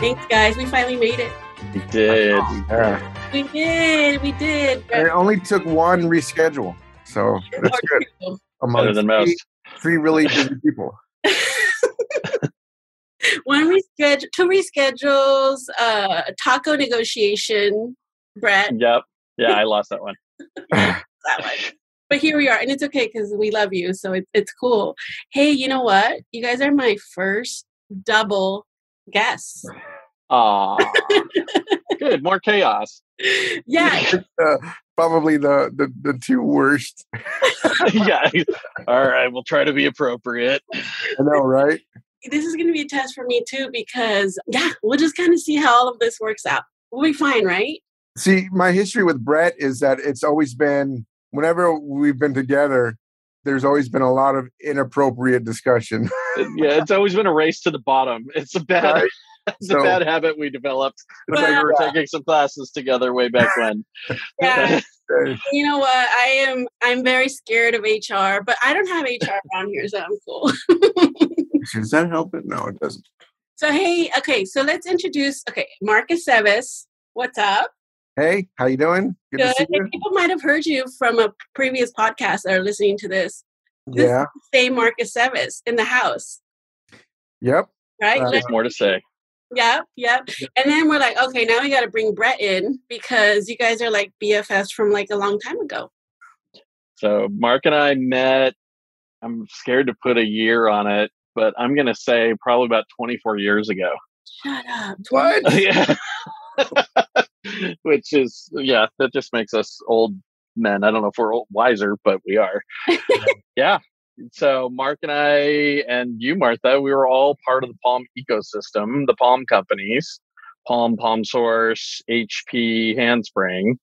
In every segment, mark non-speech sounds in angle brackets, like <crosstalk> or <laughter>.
Thanks, guys. We finally made it. We did. Yeah. We did. We did. And it only took one reschedule. So that's good. Better than three, most. three really busy people. <laughs> <laughs> One reschedule, two reschedules, uh, taco negotiation, Brett. Yep. Yeah, I lost that one. <laughs> that one. But here we are, and it's okay because we love you, so it's it's cool. Hey, you know what? You guys are my first double guests. Aw. <laughs> Good. More chaos. Yeah, <laughs> uh, probably the, the the two worst. <laughs> yeah. All right. We'll try to be appropriate. I know, right? this is going to be a test for me too because yeah, we'll just kind of see how all of this works out. We'll be fine, right? See, my history with Brett is that it's always been whenever we've been together, there's always been a lot of inappropriate discussion. Yeah, it's always been a race to the bottom. It's a bad, Right. <laughs> it's So- a bad habit we developed when we were taking some classes together way back when. <laughs> Yeah. You know what? I am. I'm very scared of HR, but I don't have HR around here, so I'm cool. Does that help it? No, it doesn't. so hey, okay. So let's introduce. Okay, Marcus Sevis. What's up? Hey, how you doing? Good, to see Good. you. People might have heard you from a previous podcast that are listening to this. This Yeah. Say Marcus Sevis in the house, Yep. right? Uh, There's more to say. Yep, yep. And then we're like, okay, now we got to bring Brett in because you guys are like BFFs from like a long time ago. So Mark and I met. I'm scared to put a year on it, but I'm going to say probably about 24 years ago. Shut up. <laughs> What? yeah. Which is, yeah, that just makes us old men. I don't know if we're old, wiser, but we are. <laughs> yeah. So Mark and I and you, Martha, we were all part of the Palm ecosystem, the Palm companies, Palm, PalmSource, HP, Handspring.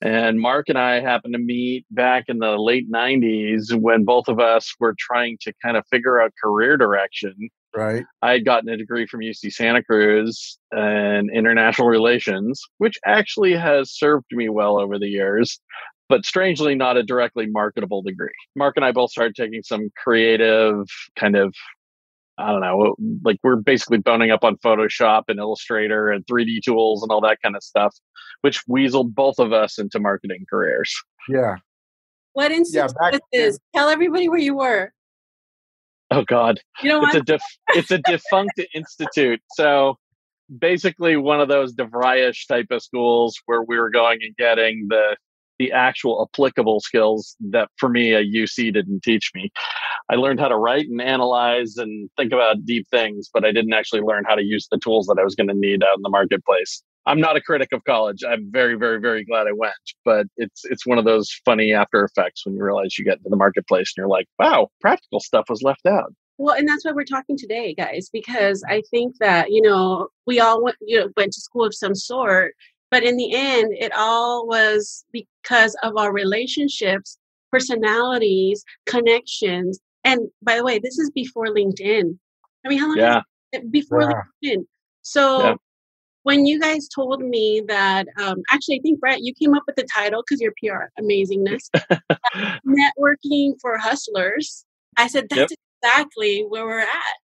And Mark and I happened to meet back in the late 90s when both of us were trying to kind of figure out career direction. Right. I had gotten a degree from UC Santa Cruz in international relations, which actually has served me well over the years, but strangely not a directly marketable degree. Mark and I both started taking some creative kind of, I don't know, like we're basically boning up on Photoshop and Illustrator and 3D tools and all that kind of stuff, which weaseled both of us into marketing careers. Yeah. What institute back was this? Tell everybody where you were. Oh God. You know it's what? a def- it's a defunct institute. So basically one of those DeVryish type of schools where we were going and getting the the actual applicable skills that for me a UC didn't teach me. I learned how to write and analyze and think about deep things, but I didn't actually learn how to use the tools that I was going to need out in the marketplace. I'm not a critic of college. I'm very, very, very glad I went, but it's it's one of those funny after effects when you realize you get into the marketplace and you're like, wow, practical stuff was left out. Well, and that's why we're talking today, guys, because I think that, you know, we all went, you know, went to school of some sort, but in the end, it all was because of our relationships, personalities, connections. And by the way, this is before LinkedIn. I mean, how long Yeah. is it before Yeah. LinkedIn? So Yeah. when you guys told me that, um, actually, I think Brett, you came up with the title because your PR amazingness, <laughs> networking for hustlers. I said that's exactly where we're at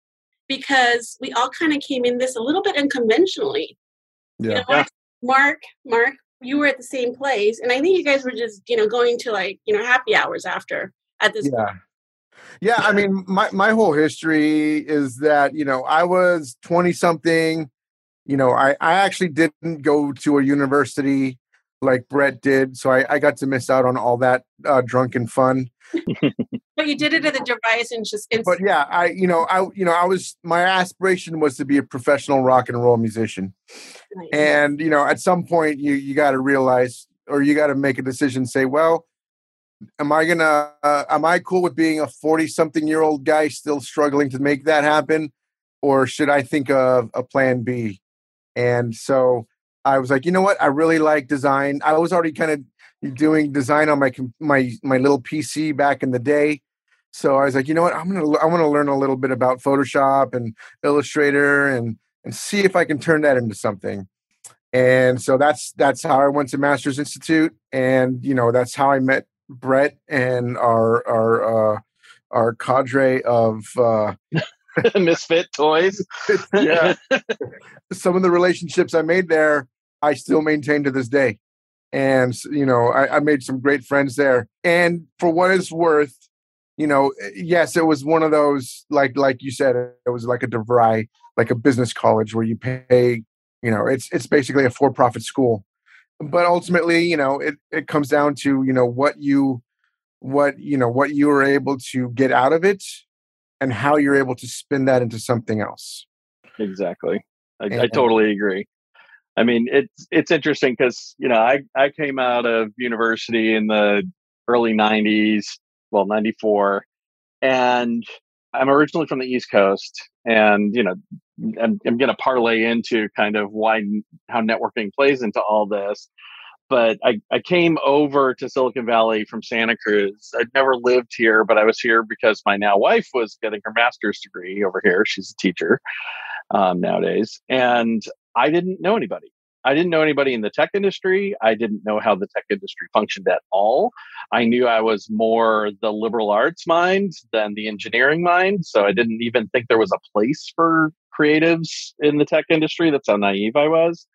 because we all kind of came in this a little bit unconventionally. You Yeah. know, Mark, Mark, Mark, you were at the same place, and I think you guys were just, you know, going to like, you know, happy hours after at this. Yeah. Yeah, I mean, my my whole history is that you know I was twenty something. You know, I I actually didn't go to a university like Brett did, so I, I got to miss out on all that uh, drunken fun. <laughs> But you did it at the device and just But yeah, I you know I you know I was my aspiration was to be a professional rock and roll musician, and you know at some point you you got to realize or you got to make a decision. Say, well, am I gonna uh, am I cool with being a forty something year old guy still struggling to make that happen, or should I think of a plan B? And so I was like, you know what? I really like design. I was already kind of doing design on my my my little PC back in the day. So I was like, you know what? I'm gonna I want to learn a little bit about Photoshop and Illustrator and and see if I can turn that into something. And so that's that's how I went to Masters Institute, and you know that's how I met Brett and our our uh, our cadre of uh, <laughs> misfit toys. <laughs> yeah. <laughs> Some of the relationships I made there, I still maintain to this day. And, you know, I, I made some great friends there. And for what it's worth, you know, eh, yes, it was one of those, like, like you said, it was like a DeVry, like a business college where you pay, you know, it's, it's basically a for-profit school. But ultimately, you know, it, it comes down to, you know, what you, what, you know, what you were able to get out of it and how you're able to spin that into something else. Exactly. I, I totally agree. I mean, it's it's interesting because you know I I came out of university in the early '90s, well '94, and I'm originally from the East Coast, and you know I'm, I'm going to parlay into kind of why how networking plays into all this but I, I came over to Silicon Valley from Santa Cruz. I'd never lived here, but I was here because my now wife was getting her master's degree over here. She's a teacher um, nowadays. And I didn't know anybody. I didn't know anybody in the tech industry. I didn't know how the tech industry functioned at all. I knew I was more the liberal arts mind than the engineering mind. So I didn't even think there was a place for creatives in the tech industry. That's how naive I was.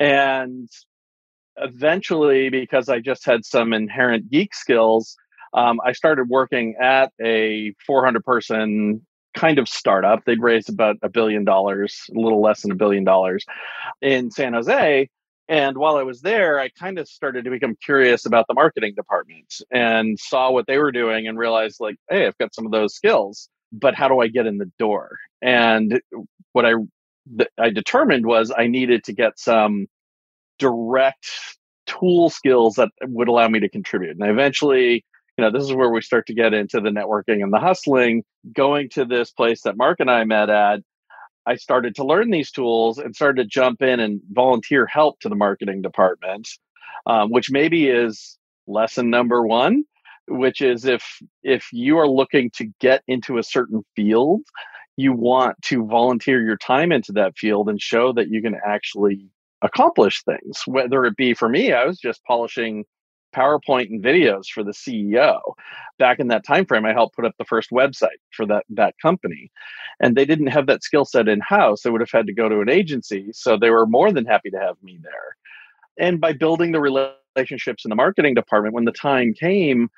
And eventually, because I just had some inherent geek skills, um, I started working at a 400 person kind of startup. They'd raised about a billion dollars, a little less than a billion dollars in San Jose. And while I was there, I kind of started to become curious about the marketing department and saw what they were doing and realized, like, hey, I've got some of those skills, but how do I get in the door? And what I I determined was I needed to get some direct tool skills that would allow me to contribute. And I eventually, you know, this is where we start to get into the networking and the hustling. Going to this place that Mark and I met at, I started to learn these tools and started to jump in and volunteer help to the marketing department, um, which maybe is lesson number one, which is if if you are looking to get into a certain field, you want to volunteer your time into that field and show that you can actually accomplish things. Whether it be for me, I was just polishing PowerPoint and videos for the CEO. Back in that time frame, I helped put up the first website for that that company, and they didn't have that skill set in house. They would have had to go to an agency, so they were more than happy to have me there. And by building the relationships in the marketing department, when the time came,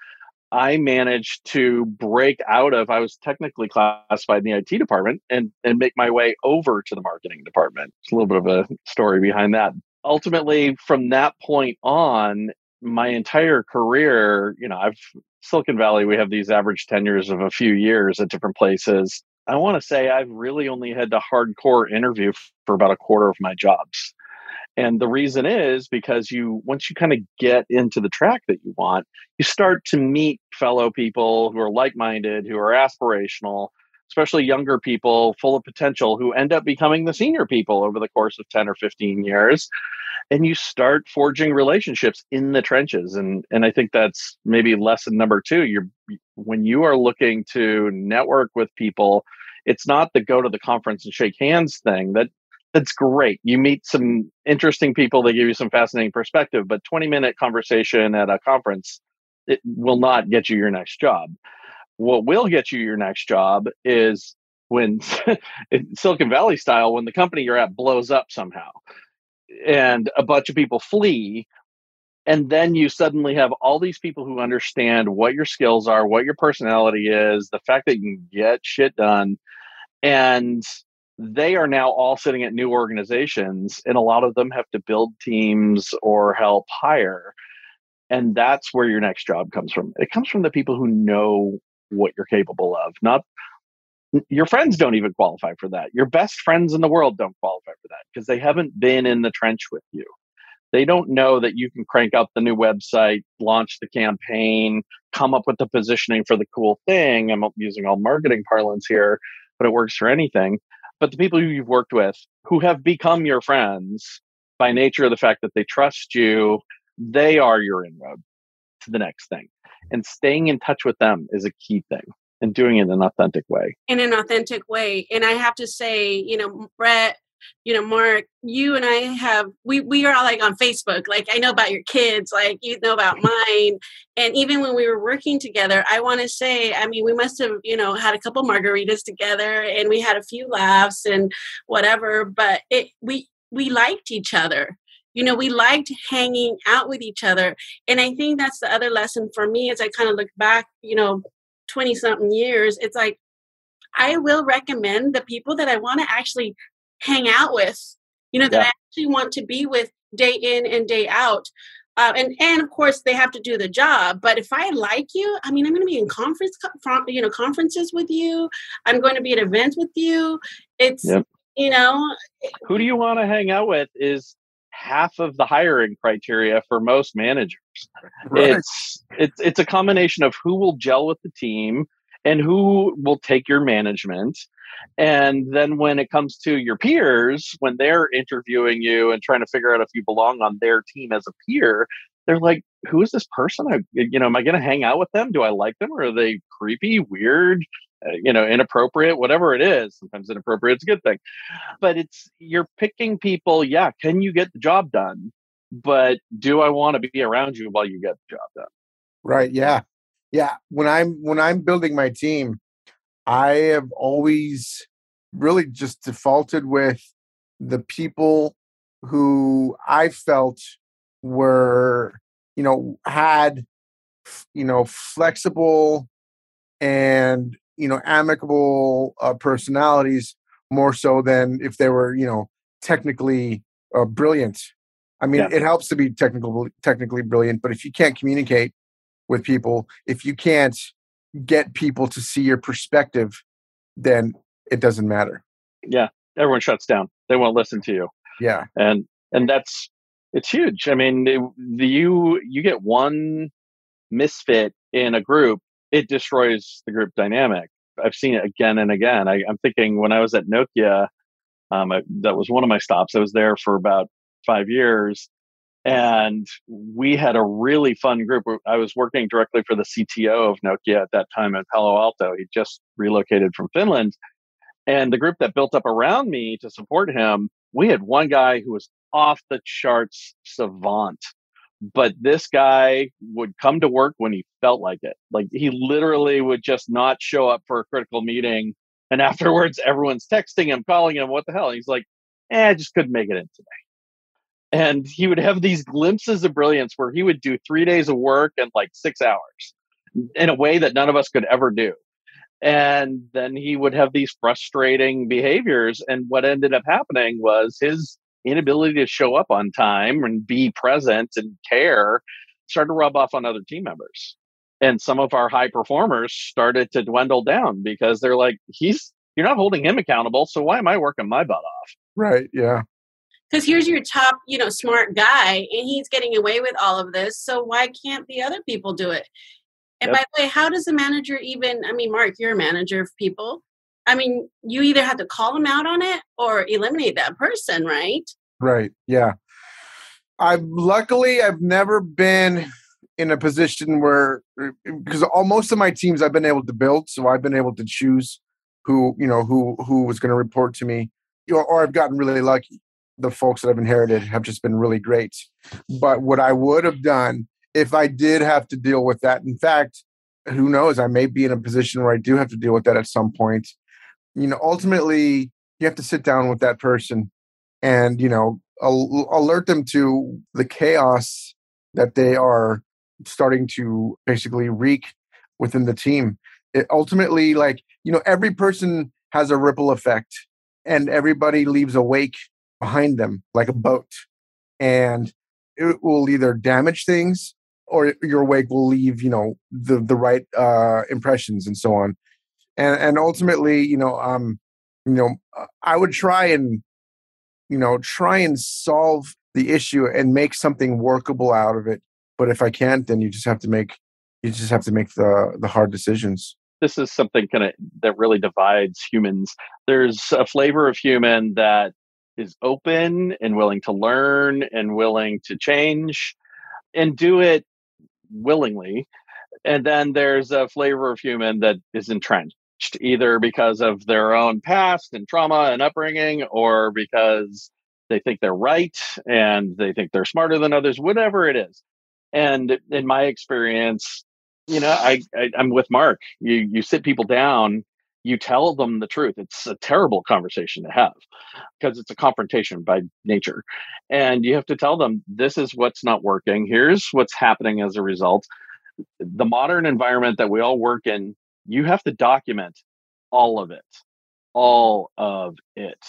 I managed to break out of I was technically classified in the IT department and and make my way over to the marketing department. It's a little bit of a story behind that. Ultimately, from that point on, my entire career, you know, I've Silicon Valley, we have these average tenures of a few years at different places. I want to say I've really only had to hardcore interview for about a quarter of my jobs. And the reason is because you, once you kind of get into the track that you want, you start to meet fellow people who are like minded, who are aspirational, especially younger people full of potential who end up becoming the senior people over the course of 10 or 15 years. And you start forging relationships in the trenches. And, and I think that's maybe lesson number two. You're, when you are looking to network with people, it's not the go to the conference and shake hands thing that that's great. You meet some interesting people, they give you some fascinating perspective, but 20 minute conversation at a conference, it will not get you your next job. What will get you your next job is when <laughs> Silicon Valley style, when the company you're at blows up somehow and a bunch of people flee. And then you suddenly have all these people who understand what your skills are, what your personality is, the fact that you can get shit done. And they are now all sitting at new organizations and a lot of them have to build teams or help hire and that's where your next job comes from it comes from the people who know what you're capable of not your friends don't even qualify for that. Your best friends in the world don't qualify for that because they haven't been in the trench with you. They don't know that you can crank out the new website launch the campaign come up with the positioning for the cool thing. I'm using all marketing parlance here but it works for anything. But the people who you've worked with who have become your friends by nature of the fact that they trust you, they are your inroad to the next thing. And staying in touch with them is a key thing and doing it in an authentic way. In an authentic way. And I have to say, you know, Brett, you know, Mark, you and I have we we are all like on Facebook. Like I know about your kids, like you know about mine. And even when we were working together, I want to say, I mean, we must have, you know, had a couple margaritas together and we had a few laughs and whatever, but it we we liked each other you know we liked hanging out with each other and i think that's the other lesson for me as i kind of look back you know 20 something years it's like i will recommend the people that i want to actually hang out with you know that i actually want to be with day in and day out uh, and and of course they have to do the job but if i like you i mean i'm going to be in conference you know conferences with you i'm going to be at events with you it's yep. you know who do you want to hang out with is half of the hiring criteria for most managers. <laughs> Right. It's it's it's a combination of who will gel with the team and who will take your management. And then when it comes to your peers, when they're interviewing you and trying to figure out if you belong on their team as a peer, they're like, who is this person? I, you know, am I going to hang out with them? Do I like them or are they creepy, weird? Uh, you know inappropriate whatever it is sometimes inappropriate is a good thing. But it's you're picking people yeah can you get the job done? But do i want to be around you while you get the job done? Right yeah. Yeah when i'm when i'm building my team i have always really just defaulted with the people who i felt were you know had you know flexible and you know amicable uh, personalities more so than if they were you know technically uh, brilliant. I mean yeah. it helps to be technical technically brilliant but if you can't communicate with people if you can't get people to see your perspective then it doesn't matter. Yeah everyone shuts down. They won't listen to you. Yeah. And and that's it's huge. I mean it, the, you you get one misfit in a group it destroys the group dynamic. I've seen it again and again. I, am thinking when I was at Nokia, um, I, that was one of my stops. I was there for about five years, and we had a really fun group. I was working directly for the CTO of Nokia at that time in Palo Alto. He just relocated from Finland, and the group that built up around me to support him, we had one guy who was off the charts savant but this guy would come to work when he felt like it. Like he literally would just not show up for a critical meeting. And <laughs> afterwards, everyone's texting him, calling him, what the hell? And he's like, eh, I just couldn't make it in today. And he would have these glimpses of brilliance where he would do three days of work in like six hours in a way that none of us could ever do. And then he would have these frustrating behaviors. And what ended up happening was his inability to show up on time and be present and care started to rub off on other team members. And some of our high performers started to dwindle down because they're like, he's, you're not holding him accountable. So why am I working my butt off? Right. Yeah. Because here's your top, you know, smart guy, and he's getting away with all of this. So why can't the other people do it? And yep. by the way, how does the manager even? I mean, Mark, you're a manager of people. I mean, you either have to call them out on it or eliminate that person, right? Right. Yeah. I've luckily I've never been in a position where er, because all most of my teams I've been able to build, so I've been able to choose who you know who who was going to report to me, or I've gotten really lucky. The folks that I've inherited have just been really great. But what I would have done if I did have to deal with that, in fact, who knows? I may be in a position where I do have to deal with that at some point you know ultimately you have to sit down with that person and you know al- alert them to the chaos that they are starting to basically wreak within the team. It ultimately like you know every person has a ripple effect and everybody leaves a wake behind them like a boat. And it will either damage things or your wake will leave you know the the right uh impressions and so on and and ultimately you know um you know uh, i would try and you know try and solve the issue and make something workable out of it but if i can't then you just have to make you just have to make the the hard decisions. This is something kind of that really divides humans. There's a flavor of human that is open and willing to learn and willing to change and do it willingly and then there's a flavor of human that is entrenched either because of their own past and trauma and upbringing or because they think they're right and they think they're smarter than others whatever it is. And in my experience you know I, I i'm with mark. You you sit people down you tell them the truth. It's a terrible conversation to have because it's a confrontation by nature. And you have to tell them this is what's not working. Here's what's happening as a result. The modern environment that we all work in you have to document all of it all of it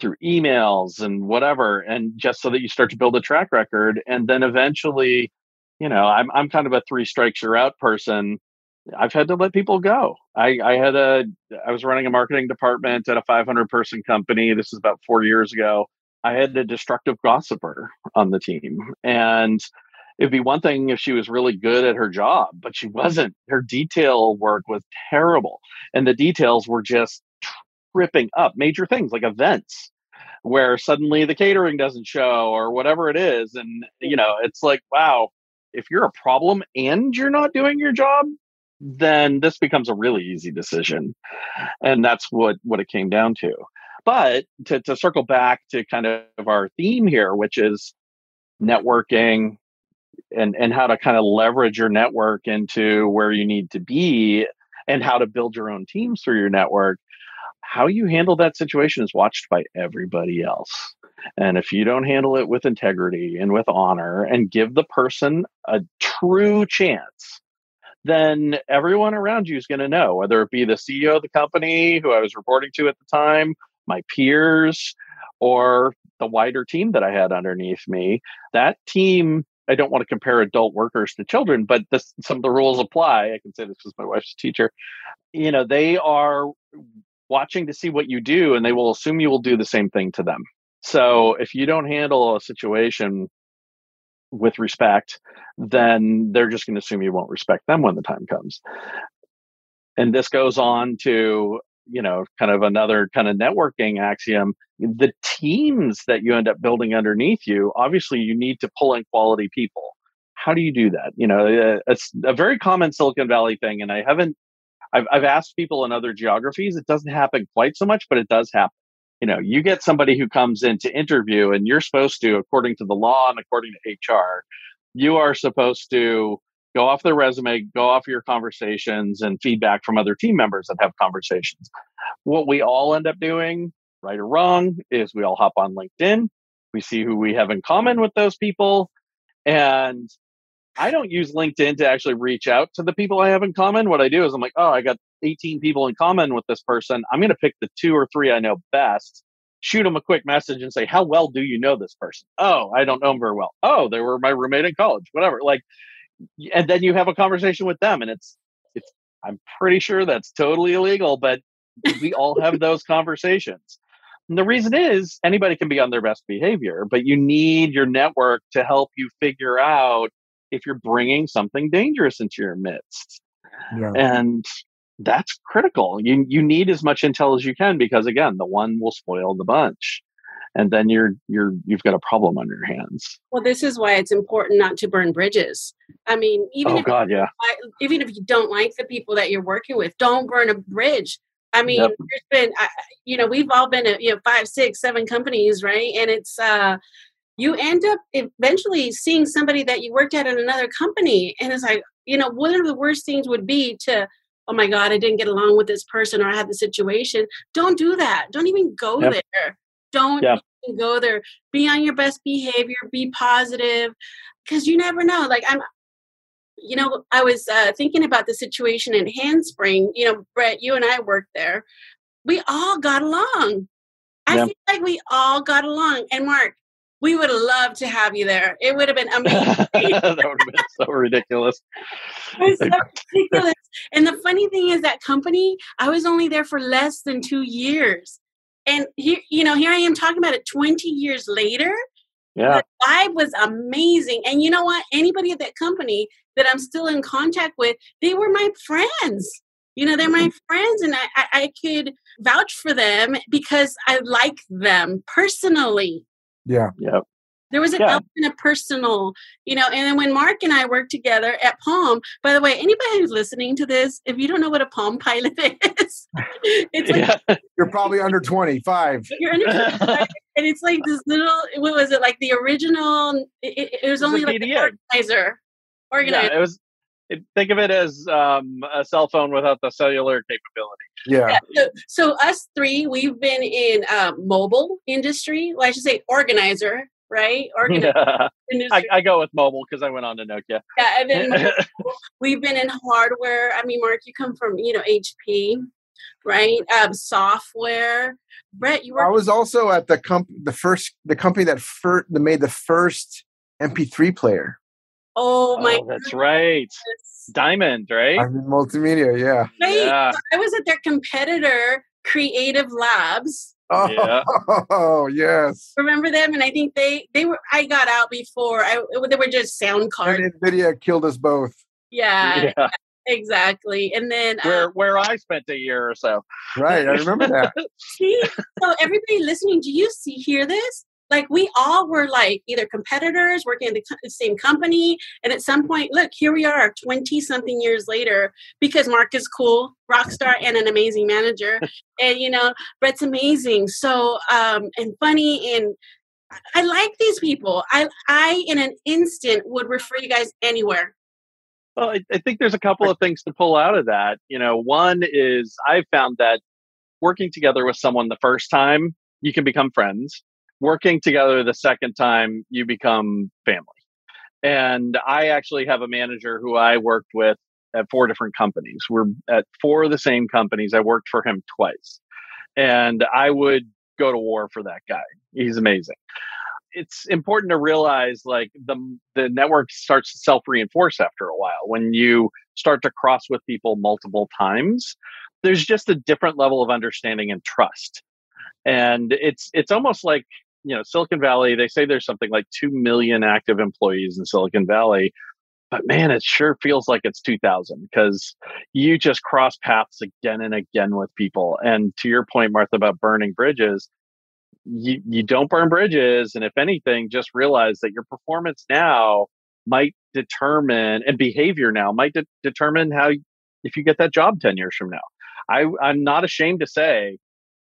through emails and whatever and just so that you start to build a track record and then eventually you know i'm i'm kind of a three strikes you're out person. I've had to let people go. I i had a i was running a marketing department at a 500 person company. This is about 4 years ago. I had a destructive gossiper on the team and it'd be one thing if she was really good at her job, but she wasn't. Her detail work was terrible. And the details were just tripping up major things like events where suddenly the catering doesn't show or whatever it is. And, you know, it's like, wow, if you're a problem and you're not doing your job, then this becomes a really easy decision. And that's what, what it came down to. But to, to circle back to kind of our theme here, which is networking, and and how to kind of leverage your network into where you need to be and how to build your own teams through your network how you handle that situation is watched by everybody else. And if you don't handle it with integrity and with honor and give the person a true chance then everyone around you is going to know whether it be the ceo of the company who i was reporting to at the time my peers or the wider team that i had underneath me. That team I don't want to compare adult workers to children, but this, some of the rules apply. I can say this because my wife's a teacher. You know, they are watching to see what you do and they will assume you will do the same thing to them. So if you don't handle a situation with respect, then they're just going to assume you won't respect them when the time comes. And this goes on to you know, kind of another kind of networking axiom, the teams that you end up building underneath you, obviously you need to pull in quality people. How do you do that? You know, uh, it's a very common Silicon Valley thing. And I haven't, I've, I've asked people in other geographies, it doesn't happen quite so much, but it does happen. You know, you get somebody who comes in to interview and you're supposed to, according to the law and according to HR, you are supposed to go off their resume, go off your conversations and feedback from other team members that have conversations. What we all end up doing, right or wrong, is we all hop on LinkedIn. We see who we have in common with those people. And I don't use LinkedIn to actually reach out to the people I have in common. What I do is I'm like, oh, I got 18 people in common with this person. I'm going to pick the two or three I know best, shoot them a quick message and say, how well do you know this person? Oh, I don't know them very well. Oh, they were my roommate in college, whatever. Like, and then you have a conversation with them and it's it's i'm pretty sure that's totally illegal but we all have <laughs> those conversations. And the reason is anybody can be on their best behavior but you need your network to help you figure out if you're bringing something dangerous into your midst. Yeah. and that's critical. You you need as much intel as you can because again the one will spoil the bunch and then you're you're you've got a problem on your hands. Well, this is why it's important not to burn bridges. I mean, even oh, if God, yeah. even if you don't like the people that you're working with, don't burn a bridge. I mean, yep. there's been, you know, we've all been at you know five, six, seven companies, right? And it's uh, you end up eventually seeing somebody that you worked at in another company, and it's like, you know, one of the worst things would be to oh my god i didn't get along with this person or i had the situation don't do that don't even go yep. there don't yeah. go there. Be on your best behavior. Be positive, because you never know. Like I'm, you know, I was uh, thinking about the situation in Handspring. You know, Brett, you and I worked there. We all got along. I yeah. feel like we all got along. And Mark, we would have loved to have you there. It would have been <laughs> amazing. that would have been so ridiculous. <laughs> It was so <laughs> ridiculous. And the funny thing is, that company, I was only there for less than two years and here you know here i am talking about it 20 years later. Yeah. The vibe was amazing. And you know what? Anybody at that company that i'm still in contact with they were my friends. You know they're my mm-hmm. friends and I, I, I could vouch for them because i like them personally. Yeah. Yeah There was an Yeah. element of personal, you know. And then when Mark and I worked together at Palm, by the way, anybody who's listening to this, if you don't know what a Palm Pilot <laughs> is, it's like Yeah. <laughs> You're probably under 25. <laughs> you're under, and it's like this little. What was it like? The original. It, it, it was It's a only like the organizer. Organizer. Yeah, it was. It, think of it as um, a cell phone without the cellular capability. Yeah. Yeah, so, so us three, we've been in um, mobile industry. Well, I should say organizer, right? <laughs> Organizer I. I go with mobile because I went on to Nokia. yeah, and then <laughs> we've been in hardware. I mean, Mark, you come from you know HP, right? Um, software. Brett, you were. I was also at the comp the first the company that fir- that made the first MP3 player. oh my oh, that's right. Diamond, right? Diamond Multimedia, yeah. Wait, Yeah. I was at their competitor, Creative Labs. Oh, Yeah. <laughs> yes. Remember them? And I think they they were. I got out before. I they were just sound cards. And Nvidia killed us both. Yeah, <laughs> yeah. exactly. And then Where um, where I spent a year or so. Right, I remember that. <laughs> see, so everybody listening, do you see hear this? Like we all were like either competitors working in the same company, and at some point, look, here we are, twenty something years later, because Mark is cool, rock star, and an amazing manager, <laughs> and you know Brett's amazing, so um and funny, and I- I like these people. I I in an instant would refer you guys anywhere. Well, I, I think there's a couple of things to pull out of that. You know, one is I've found that working together with someone the first time, you can become friends. Working together the second time, you become family. And I actually have a manager who I worked with at four different companies. We're at four of the same companies. I worked for him twice. And I would go to war for that guy. He's amazing. It's important to realize like the the network starts to self reinforce after a while. When you start to cross with people multiple times, there's just a different level of understanding and trust. And it's it's almost like you know Silicon Valley. They say there's something like two million active employees in Silicon Valley, but man, it sure feels like it's 2000 because you just cross paths again and again with people. And to your point, Martha, about burning bridges, you, you don't burn bridges. And if anything, just realize that your performance now might determine and behavior now might de- determine how if you get that job 10 years from now. I, I'm not ashamed to say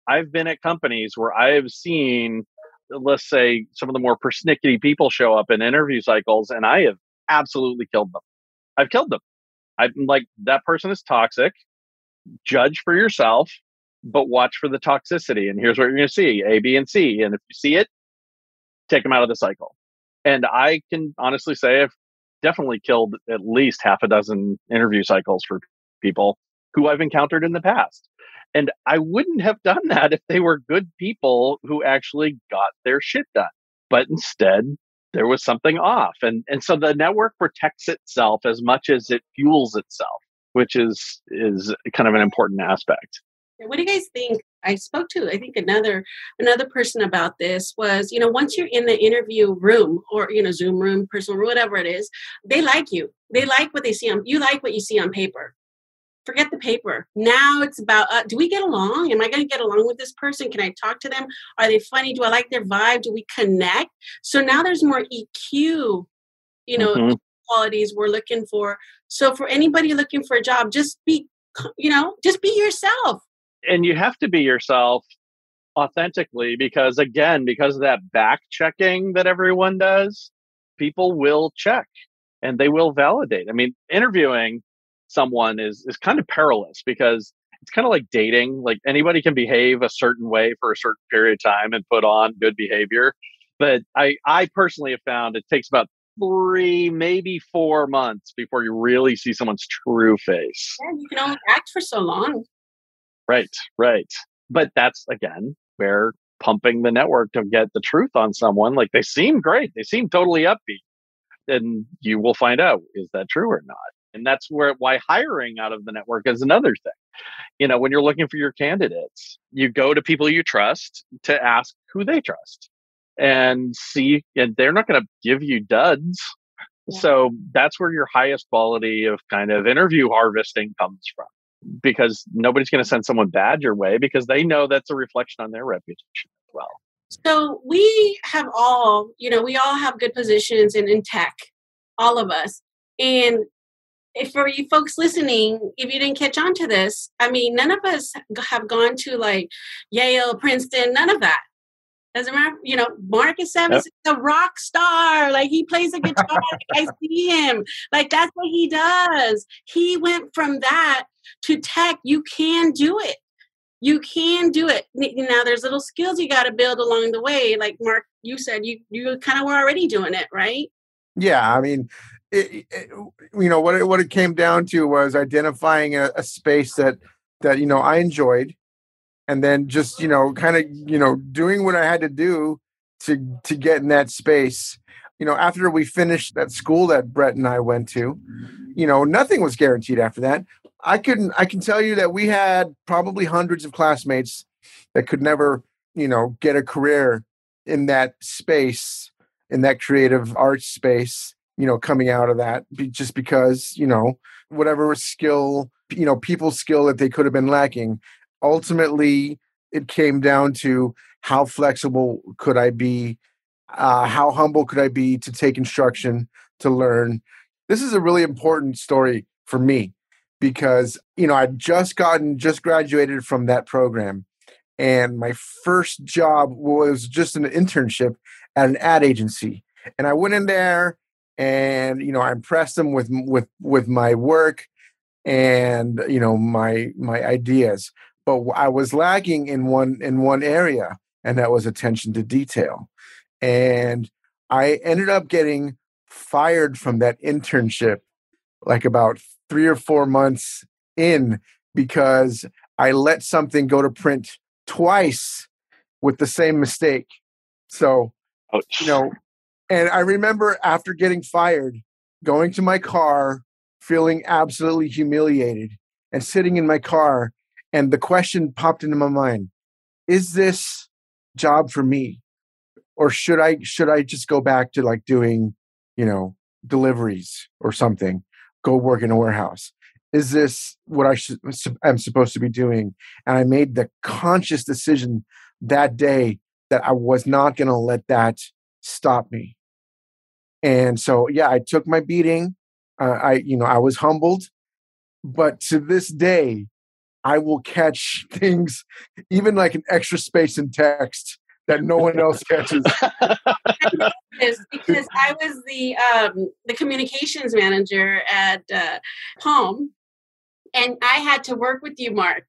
I've been at companies where I have seen, let's say, some of the more persnickety people show up in interview cycles, and I have absolutely killed them. I've killed them. I'm like, that person is toxic. Judge for yourself, but watch for the toxicity. And here's what you're going to see A, B, and C. And if you see it, take them out of the cycle. And I can honestly say I've definitely killed at least half a dozen interview cycles for people who I've encountered in the past. And I wouldn't have done that if they were good people who actually got their shit done. But instead, there was something off. And, and so the network protects itself as much as it fuels itself, which is, is kind of an important aspect. What do you guys think? I spoke to I think another another person about this was you know once you're in the interview room or you know Zoom room, personal room, whatever it is, they like you. They like what they see on you like what you see on paper. Forget the paper. Now it's about uh, do we get along? Am I going to get along with this person? Can I talk to them? Are they funny? Do I like their vibe? Do we connect? So now there's more EQ, you know, Mhm. qualities we're looking for. So for anybody looking for a job, just be you know, just be yourself. and you have to be yourself authentically because again because of that back checking that everyone does people will check and they will validate i mean interviewing someone is is kind of perilous because it's kind of like dating like anybody can behave a certain way for a certain period of time and put on good behavior but i i personally have found it takes about three maybe four months before you really see someone's true face Yeah, you can only act for so long. Right, right. But that's again where pumping the network to get the truth on someone, like they seem great, they seem totally upbeat. And you will find out is that true or not. And that's where why hiring out of the network is another thing. You know, when you're looking for your candidates, you go to people you trust to ask who they trust and see, and they're not going to give you duds. Yeah. So that's where your highest quality of kind of interview harvesting comes from because nobody's going to send someone bad your way because they know that's a reflection on their reputation as well. So we have all, you know, we all have good positions in, in tech, all of us. And if for you folks listening, if you didn't catch on to this, I mean, none of us have gone to like Yale, Princeton, none of that. Doesn't matter, you know, Marcus Evans yep. is a rock star. Like he plays a guitar. <laughs> I see him. Like that's what he does. He went from that to tech. You can do it. You can do it. Now there's little skills you got to build along the way. Like Mark, you said you you kind of were already doing it, right? Yeah, I mean, it, it, you know what it, what it came down to was identifying a, a space that that you know I enjoyed and then just you know kind of you know doing what i had to do to to get in that space. You know after we finished that school that brett and i went to you know nothing was guaranteed after that. I couldn't i can tell you that we had probably hundreds of classmates that could never you know get a career in that space in that creative arts space you know coming out of that just because you know whatever skill you know people's skill that they could have been lacking ultimately it came down to how flexible could I be, uh, how humble could I be to take instruction, to learn. This is a really important story for me because you know I'd just gotten just graduated from that program, and my first job was just an internship at an ad agency, and I went in there and you know I impressed them with with with my work and you know my my ideas but I was lagging in one in one area, and that was attention to detail. And I ended up getting fired from that internship like about three or four months in because I let something go to print twice with the same mistake. So, Ouch. you know, and I remember after getting fired, going to my car, feeling absolutely humiliated, and sitting in my car and the question popped into my mind is this job for me? Or should i should i just go back to like doing you know deliveries or something? Go work in a warehouse. Is this what i should am supposed to be doing? And i made the conscious decision that day that i was not going to let that stop me and so yeah i took my beating uh, i you know i was humbled but to this day I will catch <laughs> things, even like an extra space in text that no one else catches. because I was the um, the communications manager at uh, home, and I had to work with you, Mark,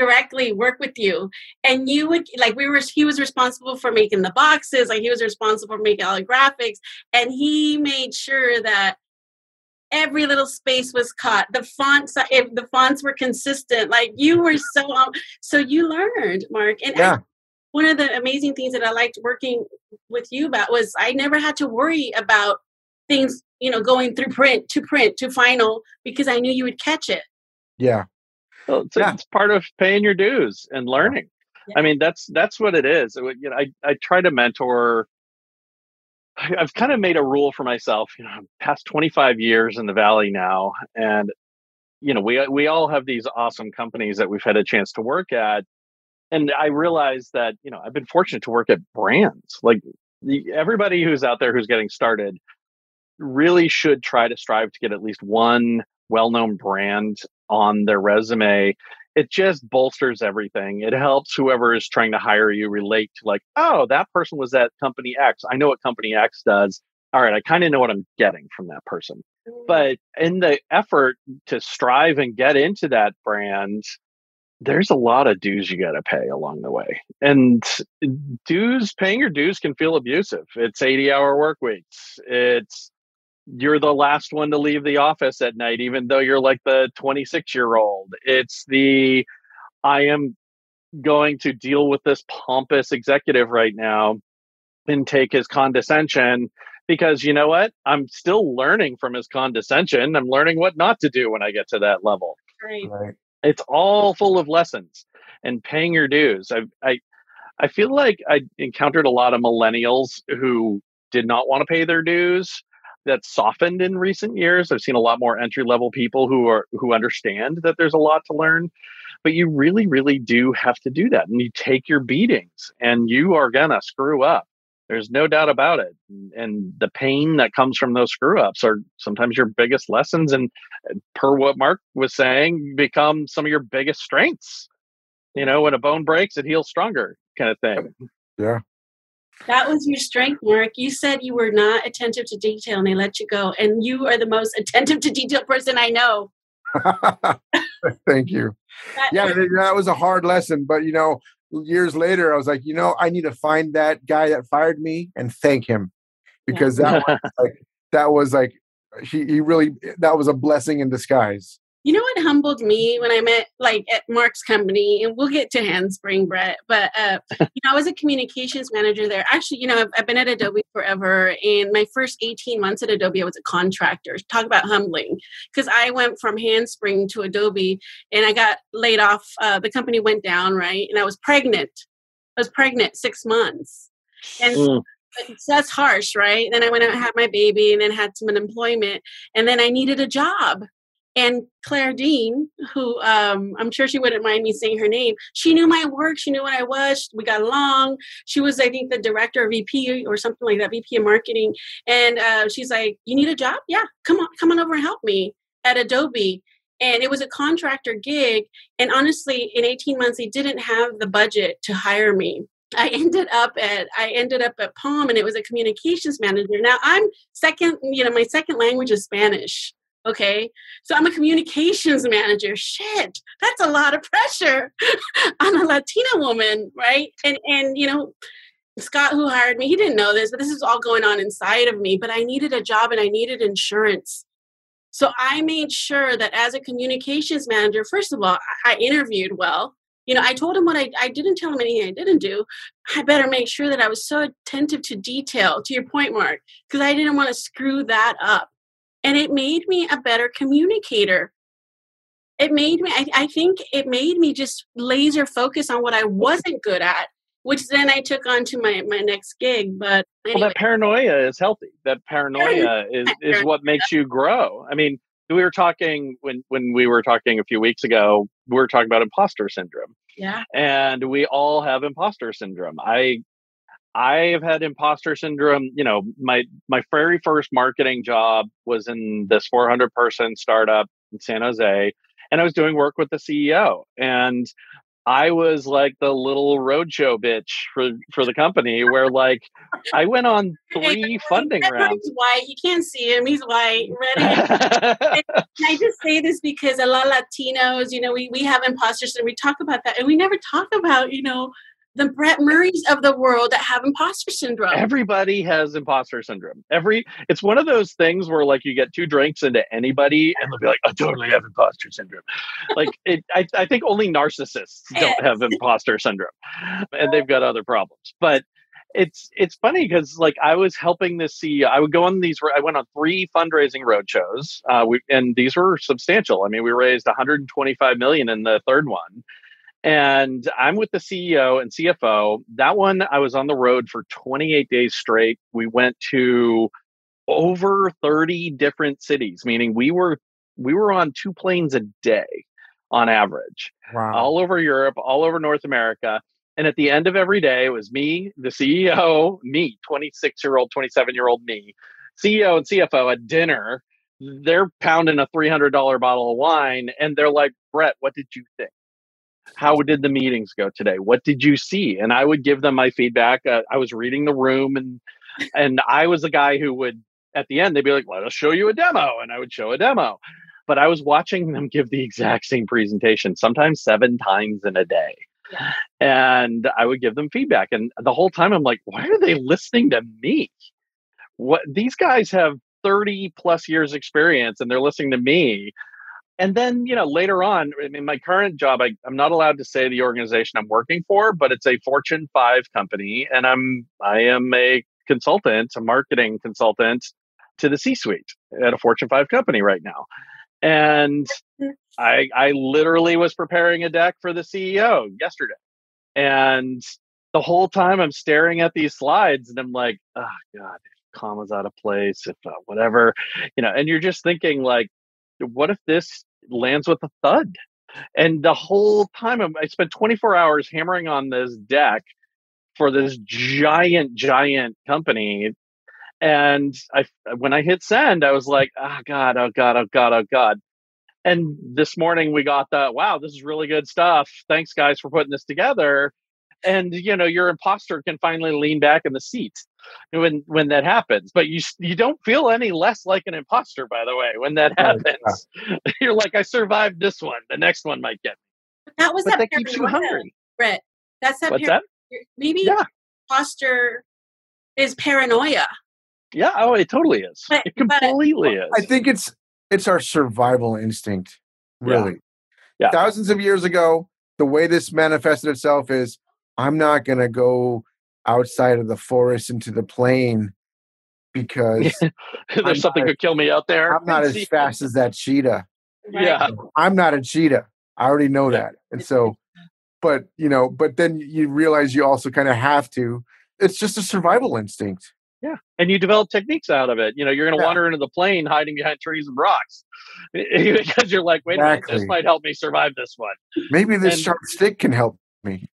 directly work with you, and you would like we were. He was responsible for making the boxes, like he was responsible for making all the graphics, and he made sure that every little space was caught the fonts uh, if the fonts were consistent like you were so um, so you learned mark and yeah. I, one of the amazing things that i liked working with you about was i never had to worry about things you know going through print to print to final because i knew you would catch it yeah well, it's, yeah. it's part of paying your dues and learning yeah. i mean that's that's what it is you know i, I try to mentor I've kind of made a rule for myself, you know, past 25 years in the valley now and you know, we we all have these awesome companies that we've had a chance to work at and I realized that, you know, I've been fortunate to work at brands. Like the, everybody who's out there who's getting started really should try to strive to get at least one well-known brand on their resume it just bolsters everything. It helps whoever is trying to hire you relate to like, oh, that person was at company X. I know what company X does. All right, I kind of know what I'm getting from that person. Mm. But in the effort to strive and get into that brand, there's a lot of dues you got to pay along the way. And dues, paying your dues can feel abusive. It's 80 hour work weeks. It's you're the last one to leave the office at night, even though you're like the 26 year old. It's the, I am going to deal with this pompous executive right now and take his condescension because you know what? I'm still learning from his condescension. I'm learning what not to do when I get to that level. Right. right. It's all full of lessons and paying your dues. I, I, I feel like I encountered a lot of millennials who did not want to pay their dues that's softened in recent years. I've seen a lot more entry level people who are who understand that there's a lot to learn. but you really, really do have to do that. And you take your beatings and you are going to screw up. There's no doubt about it. And the pain that comes from those screw ups are sometimes your biggest lessons. And uh, per what Mark was saying, become some of your biggest strengths. You know, when a bone breaks, it heals stronger, kind of thing. Yeah. That was your strength, Mark. You said you were not attentive to detail and they let you go. And you are the most <laughs> attentive to detail person I know. <laughs> Thank you. yeah, that was a hard lesson. But, you know, years later, I was like, you know, I need to find that guy that fired me and thank him because yeah. that, was like, that was like, he, he really, that was a blessing in disguise. You know what humbled me when I met like at Mark's company, and we'll get to Handspring, Brett. But uh, <laughs> you know, I was a communications manager there. Actually, you know, I've, I've, been at Adobe forever, and my first eighteen months at Adobe, I was a contractor. Talk about humbling, because I went from Handspring to Adobe, and I got laid off. Uh, the company went down, right, and I was pregnant. I was pregnant six months, and. Mm. That's harsh, right? Then I went out and had my baby and then had some unemployment. And then I needed a job and Claire Dean, who um, I'm sure she wouldn't mind me saying her name, she knew my work. She knew what I was. We got along. She was, I think, the director of VP or something like that, VP of marketing. And uh, she's like, "You need a job? Yeah, come on, come on over and help me at Adobe." And it was a contractor gig. And honestly, in 18 months, they didn't have the budget to hire me. I ended up at I ended up at Palm, and it was a communications manager. Now I'm second, you know, my second language is Spanish. Okay. So I'm a communications manager. Shit, that's a lot of pressure <laughs> on a Latina woman, right? And and you know, Scott who hired me, he didn't know this, but this is all going on inside of me. But I needed a job and I needed insurance. So I made sure that as a communications manager, first of all, I interviewed well. You know, I told him what I, I didn't tell him anything I didn't do. I better make sure that I was so attentive to detail, to your point, Mark, because I didn't want to screw that up and it made me a better communicator. It made me I, I, think it made me just laser focus on what i wasn't good at which then i took on to my, my next gig but anyway. well that paranoia is healthy. That paranoia <laughs> is, is what makes you grow. I mean we were talking when when we were talking a few weeks ago we were talking about imposter syndrome. Yeah. And we all have imposter syndrome. I I've had imposter syndrome. You know, my my very first marketing job was in this 400 person startup in San Jose, and I was doing work with the CEO. And I was like the little roadshow bitch for for the company, where like I went on <laughs> three funding rounds. White. You can't see him. He's white. <laughs> Ready? I just say this because a lot of Latinos, you know, we we have imposters, and we talk about that, and we never talk about, you know, the Brett Murrays of the world that have imposter syndrome. Everybody has imposter syndrome. Every it's one of those things where like you get two drinks into anybody and they'll be like, I totally have imposter syndrome. like it, I, I think only narcissists don't have imposter syndrome, and they've got other problems. But it's it's funny because like I was helping this CEO. I would go on these. I went on three fundraising roadshows, uh, we, and these were substantial. I mean, we raised 125 million in the third one and I'm with the CEO and CFO. That one, I was on the road for 28 days straight. We went to over 30 different cities, meaning we were we were on two planes a day on average, wow. all over Europe, all over North America. And at the end of every day, it was me, the CEO, me, 26 year old, 27 year old me, CEO and CFO at dinner. They're pounding a $300 bottle of wine and they're like, Brett, what did you think? How did the meetings go today? What did you see? And i would give them my feedback uh, i was reading the room and and i was the guy who would at the end they'd be like let us show you a demo and i would show a demo. But i was watching them give the exact same presentation sometimes seven times in a day. Yeah. and i would give them feedback and the whole time i'm like why are they listening to me? What these guys have 30 plus years experience and they're listening to me and then you know later on in my current job I, i'm not allowed to say the organization i'm working for but it's a fortune 5 company and i'm i am a consultant a marketing consultant to the c suite at a fortune 5 company right now. And <laughs> i i literally was preparing a deck for the ceo yesterday. And the whole time i'm staring at these slides and i'm like oh god commas out of place if uh, whatever you know and you're just thinking like what if this lands with a thud. And the whole time um, I spent 24 hours hammering on this deck for this giant, giant company. And I, when I hit send, I was like, oh God, oh God, oh God, oh God. And this morning we got the, wow, this is really good stuff. Thanks guys for putting this together. And, you know, your imposter can finally lean back in the seat when when that happens. But you you don't feel any less like an imposter, by the way, when that happens. <laughs> You're like, I survived this one. The next one might get me. That was but that, that keeps you hungry. Brett. That's that. What's that? Maybe Yeah. imposter is paranoia. Yeah. Oh, it totally is. But- it but- completely I think it's it's our survival instinct, Yeah. really. Yeah. Thousands of years ago, the way this manifested itself is I'm not gonna go outside of the forest into the plain <laughs> because I'm There's something could kill me out there. I'm not as <laughs> fast as that cheetah. right? Yeah. I'm not a cheetah. I already know Yeah. that. And so, but you know, but then you realize you also kind of have to. It's just a survival instinct. Yeah. And you develop techniques out of it. You know, you're going to Yeah. wander into the plain hiding behind trees and rocks <laughs> because you're like, wait a minute, this might help me survive this one. Maybe this And- sharp stick can help me.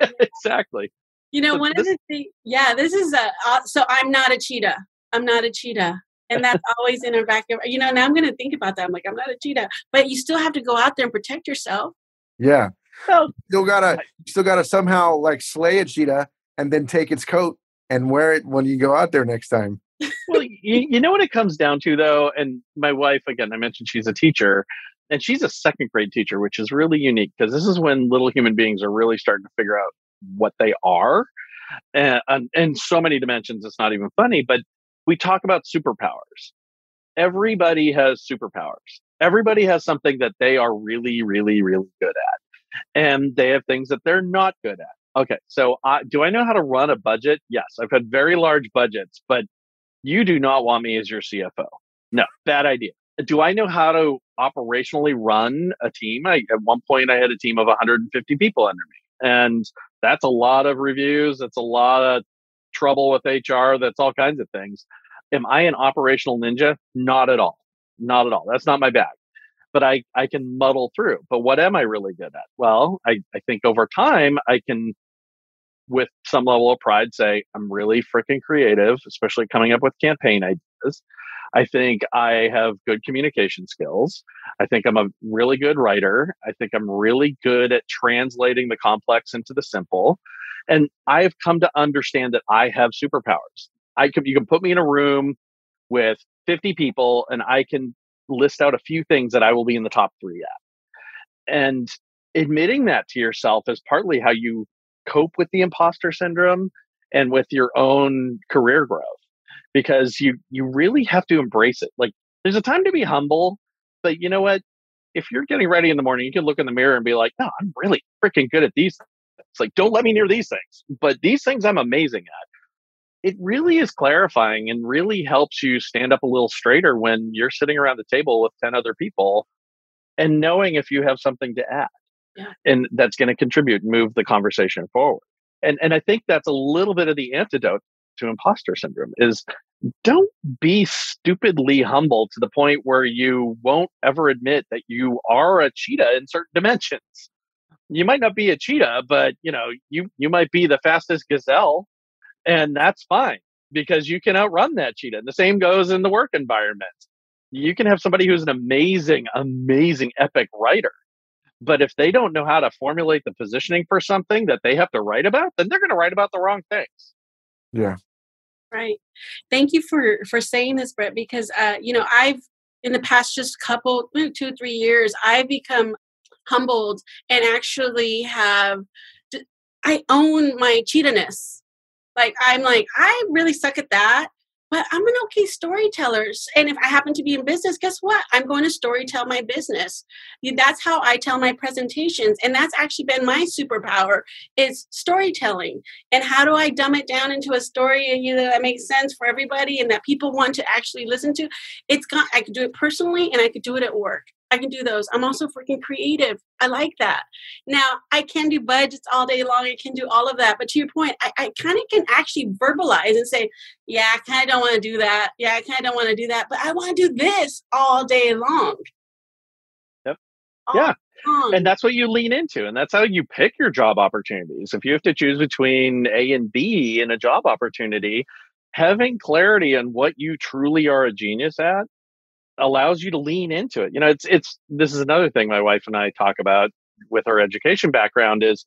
<laughs> exactly. You know, So one this- of the things, yeah, this is a, uh, so I'm not a cheetah. I'm not a cheetah. And that's always in our back of, you know, now I'm going to think about that. I'm like, I'm not a cheetah. But you still have to go out there and protect yourself. Yeah. Well, Still gotta you still gotta somehow like slay a cheetah and then take its coat and wear it when you go out there next time. <laughs> well, you, you know what it comes down to though, and my wife again, I mentioned she's a teacher, and she's a second grade teacher, which is really unique because this is when little human beings are really starting to figure out what they are, and in so many dimensions, it's not even funny. But we talk about superpowers. Everybody has superpowers. Everybody has something that they are really, really, really good at, and they have things that they're not good at. Okay, so do I know how to run a budget? Yes, I've had very large budgets, but you do not want me as your CFO. No, bad idea. Do I know how to operationally run a team? I, at one point, I had a team of 150 people under me, and that's a lot of reviews. That's a lot of trouble with HR. That's all kinds of things. Am I an operational ninja? Not at all. Not at all. That's not my bag. But I, I can muddle through. But what am I really good at? Well, I, I think over time, I can with some level of pride say I'm really freaking creative, especially coming up with campaign ideas. I think I have good communication skills. I think I'm a really good writer. I think I'm really good at translating the complex into the simple. And I have come to understand that I have superpowers. I can, you can put me in a room with 50 people and I can list out a few things that I will be in the top three at. And admitting that to yourself is partly how you cope with the imposter syndrome and with your own career growth because you you really have to embrace it. Like there's a time to be mm-hmm. humble but you know what? If you're getting ready in the morning you can look in the mirror and be like no i'm really freaking good at these things. It's like don't let me near these things. But these things i'm amazing at. It really is clarifying and really helps you stand up a little straighter when you're sitting around the table with 10 other people and knowing if you have something to add Yeah. and that's going to contribute and move the conversation forward. And and i think that's a little bit of the antidote to imposter syndrome is don't be stupidly humble to the point where you won't ever admit that you are a cheetah in certain dimensions. You might not be a cheetah but you know you you might be the fastest gazelle and that's fine because you can outrun that cheetah and the same goes in the work environment. You can have somebody who's an amazing amazing epic writer but if they don't know how to formulate the positioning for something that they have to write about then they're going to write about the wrong things. Yeah. Right. Thank you for for saying this, Brett, because uh, you know, I've in the past just couple mm, two, three years, I've become humbled and actually have I own my cheatiness. Like I'm like, I really suck at that, but I'm an okay storyteller. And if I happen to be in business, guess what? I'm going to storytell my business. That's how I tell my presentations. And that's actually been my superpower is storytelling and how do I dumb it down into a story uh, you know, that makes sense for everybody and that people want to actually listen to? It's got I could do it personally and I could do it at work. I can do those. I'm also freaking creative. I like that. Now I can do budgets all day long. I can do all of that. But to your point, I, I kind of can actually verbalize and say, "Yeah, I kind of don't want to do that. Yeah, I kind of don't want to do that. But I want to do this all day long." Yep. All Yeah. day and that's what you lean into and that's how you pick your job opportunities if you have to choose between a and b in a job opportunity having clarity on what you truly are a genius at allows you to lean into it you know it's it's this is another thing my wife and i talk about with her education background is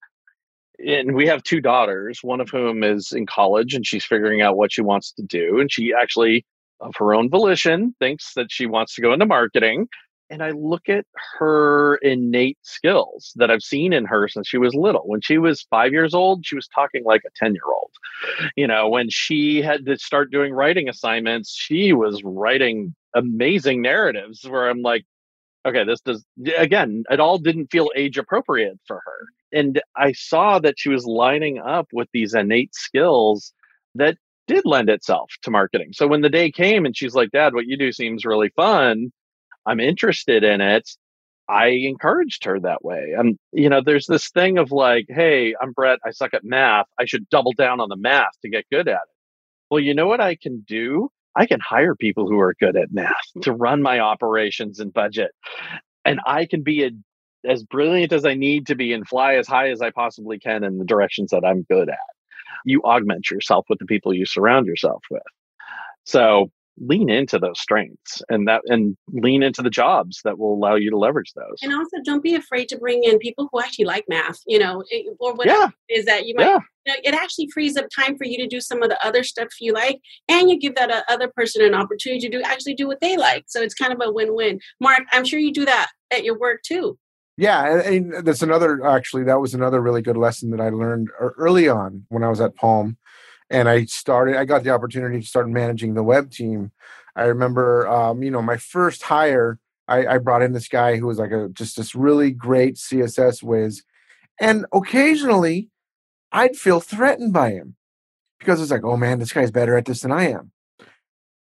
and we have two daughters one of whom is in college and she's figuring out what she wants to do and she actually of her own volition thinks that she wants to go into marketing and I look at her innate skills that I've seen in her since she was little. When she was five years old, she was talking like a 10 year old. You know, when she had to start doing writing assignments, she was writing amazing narratives where I'm like, okay, this does, again, it all didn't feel age appropriate for her. And I saw that she was lining up with these innate skills that did lend itself to marketing. So when the day came and she's like, Dad, what you do seems really fun I'm interested in it, I encouraged her that way. And, you know, there's this thing of like, hey, I'm Brett, I suck at math. I should double down on the math to get good at it. Well, you know what I can do? I can hire people who are good at math mm-hmm. to run my operations and budget. And I can be a, as brilliant as I need to be and fly as high as I possibly can in the directions that I'm good at. You augment yourself with the people you surround yourself with. So lean into those strengths and that and lean into the jobs that will allow you to leverage those. And also don't be afraid to bring in people who actually like math you know eh, or whatever yeah. is that you might yeah. you know, it actually frees up time for you to do some of the other stuff you like and you give that other person an opportunity to do actually do what they like. So it's kind of a win-win. Mark i'm sure you do that at your work too. Yeah and, and that's another actually that was another really good lesson that i learned er, early on when i was at palm and I started. I got the opportunity to start managing the web team. I remember, um, you know, my first hire. I, I brought in this guy who was like a just this really great CSS whiz, and occasionally, I'd feel threatened by him because it's like, oh man, this guy's better at this than I am.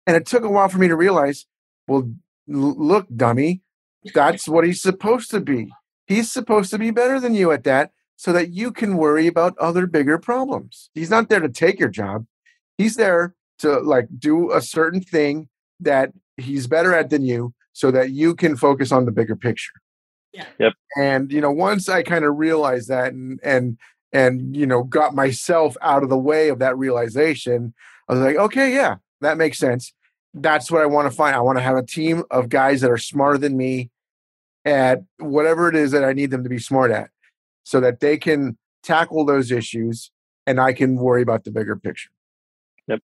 And it took a while for me to realize, well, l- look, dummy, that's what he's supposed to be. He's supposed to be better than you at that so that you can worry about other bigger problems. He's not there to take your job. He's there to like do a certain thing that he's better at than you so that you can focus on the bigger picture. Yeah. Yep. And you know, once I kind of realized that and and and you know, got myself out of the way of that realization, I was like, okay, yeah, that makes sense. That's what I want to find. I want to have a team of guys that are smarter than me at whatever it is that I need them to be smart at so that they can tackle those issues and I can worry about the bigger picture. Yep.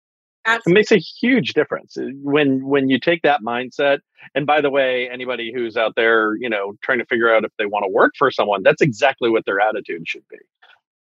Absolutely. It makes a huge difference uh, when when you take that mindset. And by the way, anybody who's out there, you know, trying to figure out if they want to work for someone, that's exactly what their attitude should be.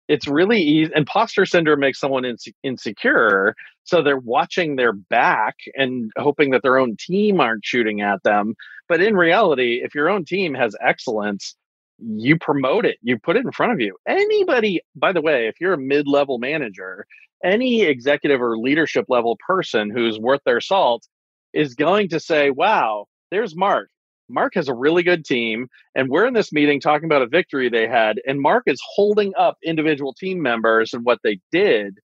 It's really easy. Imposter syndrome makes someone inse- insecure, so they're watching their back and hoping that their own team aren't shooting at them. But in reality, if your own team has excellence, you promote it, you put it in front of you. Anybody, by the way, if you're a mid level manager, any executive or leadership level person who's worth their salt is going to say, wow, there's Mark. Mark has a really good team, and we're in this meeting talking about a victory they had, and Mark is holding up individual team members and what they did.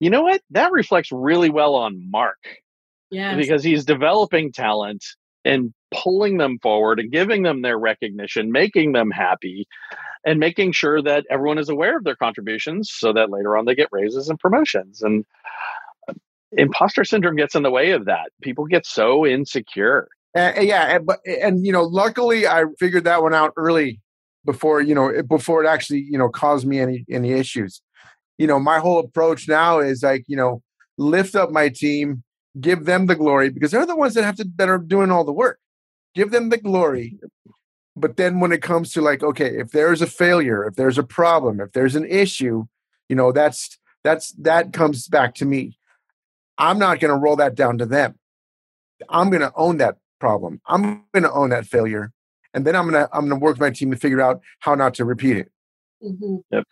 You know what? That reflects really well on Mark. Yeah. Because he's developing talent and pulling them forward and giving them their recognition, making them happy, and making sure that everyone is aware of their contributions so that later on they get raises and promotions. And uh, imposter syndrome gets in the way of that. People get so insecure. Uh, yeah, and, but and you know, luckily I figured that one out early before you know before it actually you know caused me any any issues. You know, my whole approach now is like you know lift up my team, give them the glory because they're the ones that have to that are doing all the work give them the glory. But then when it comes to like okay if there's a failure if there's a problem if there's an issue you know that's that's that comes back to me. I'm not going to roll that down to them. I'm going to own that problem. I'm going to own that failure. And then i'm going to i'm going to work with my team to figure out how not to repeat it. Mm-hmm. yep.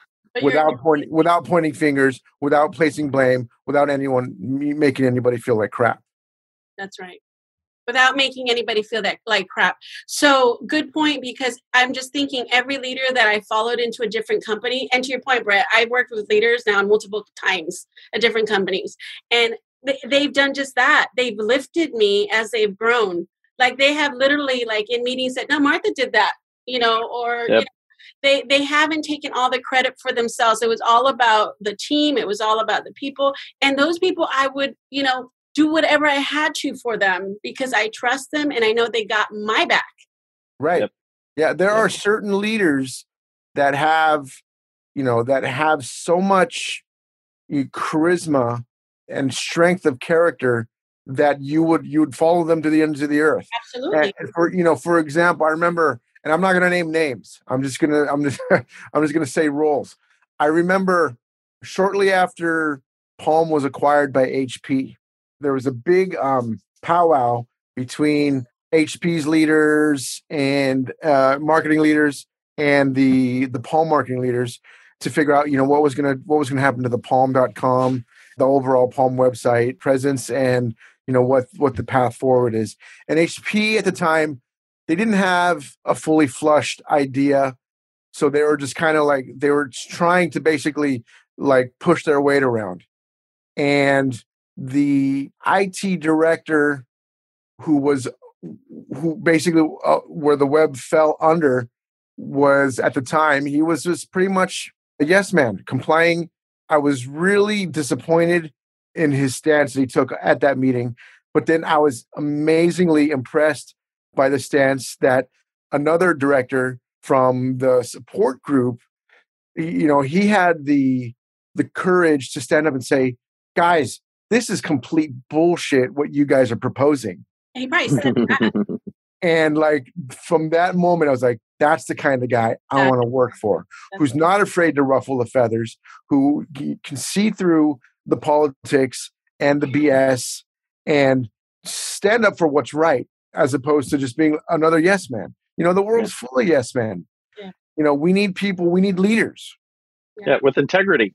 without pointing without pointing fingers without placing blame without anyone making anybody feel like crap. That's right without making anybody feel that like crap. So good point because I'm just thinking every leader that I followed into a different company, and to your point, Brett, I've worked with leaders now multiple times at different companies, and they've done just that. They've lifted me as they've grown. Like they have literally, like in meetings, said, "No, Martha did that." you know, or yep. you know, they they haven't taken all the credit for themselves. It was all about the team. It was all about the people, and those people I would, you know, do whatever I had to for them because I trust them and I know they got my back. Right. Yep. Yeah, there are certain leaders that have, you know, that have so much eh, charisma and strength of character that you would you would follow them to the ends of the earth. Absolutely. And for you know, for example, I remember, and I'm not going to name names. I'm just gonna I'm just <laughs> I'm just going to say roles. I remember shortly after Palm was acquired by HP, there was a big um, powwow between HP's leaders and uh, marketing leaders and the the Palm marketing leaders to figure out, you know, what was gonna what was gonna happen to the Palm.com, the overall Palm website presence, and you know what what the path forward is. And HP at the time, they didn't have a fully flushed idea, so they were just kind of like they were trying to basically like push their weight around. And the IT director, who was who basically uh, where the web fell under was at the time he was just pretty much a yes man complying. I was really disappointed in his stance that he took at that meeting but then i was amazingly impressed by the stance that another director from the support group you know he had the the courage to stand up and say guys this is complete bullshit what you guys are proposing he probably <laughs> and like from that moment, I was like, that's the kind of guy I want to work for, who's not afraid to ruffle the feathers, who can see through the politics and the BS and stand up for what's right, as opposed to just being another yes man. You know, the world's full of yes men. Yeah. You know, we need people, we need leaders. Yeah, yeah with integrity.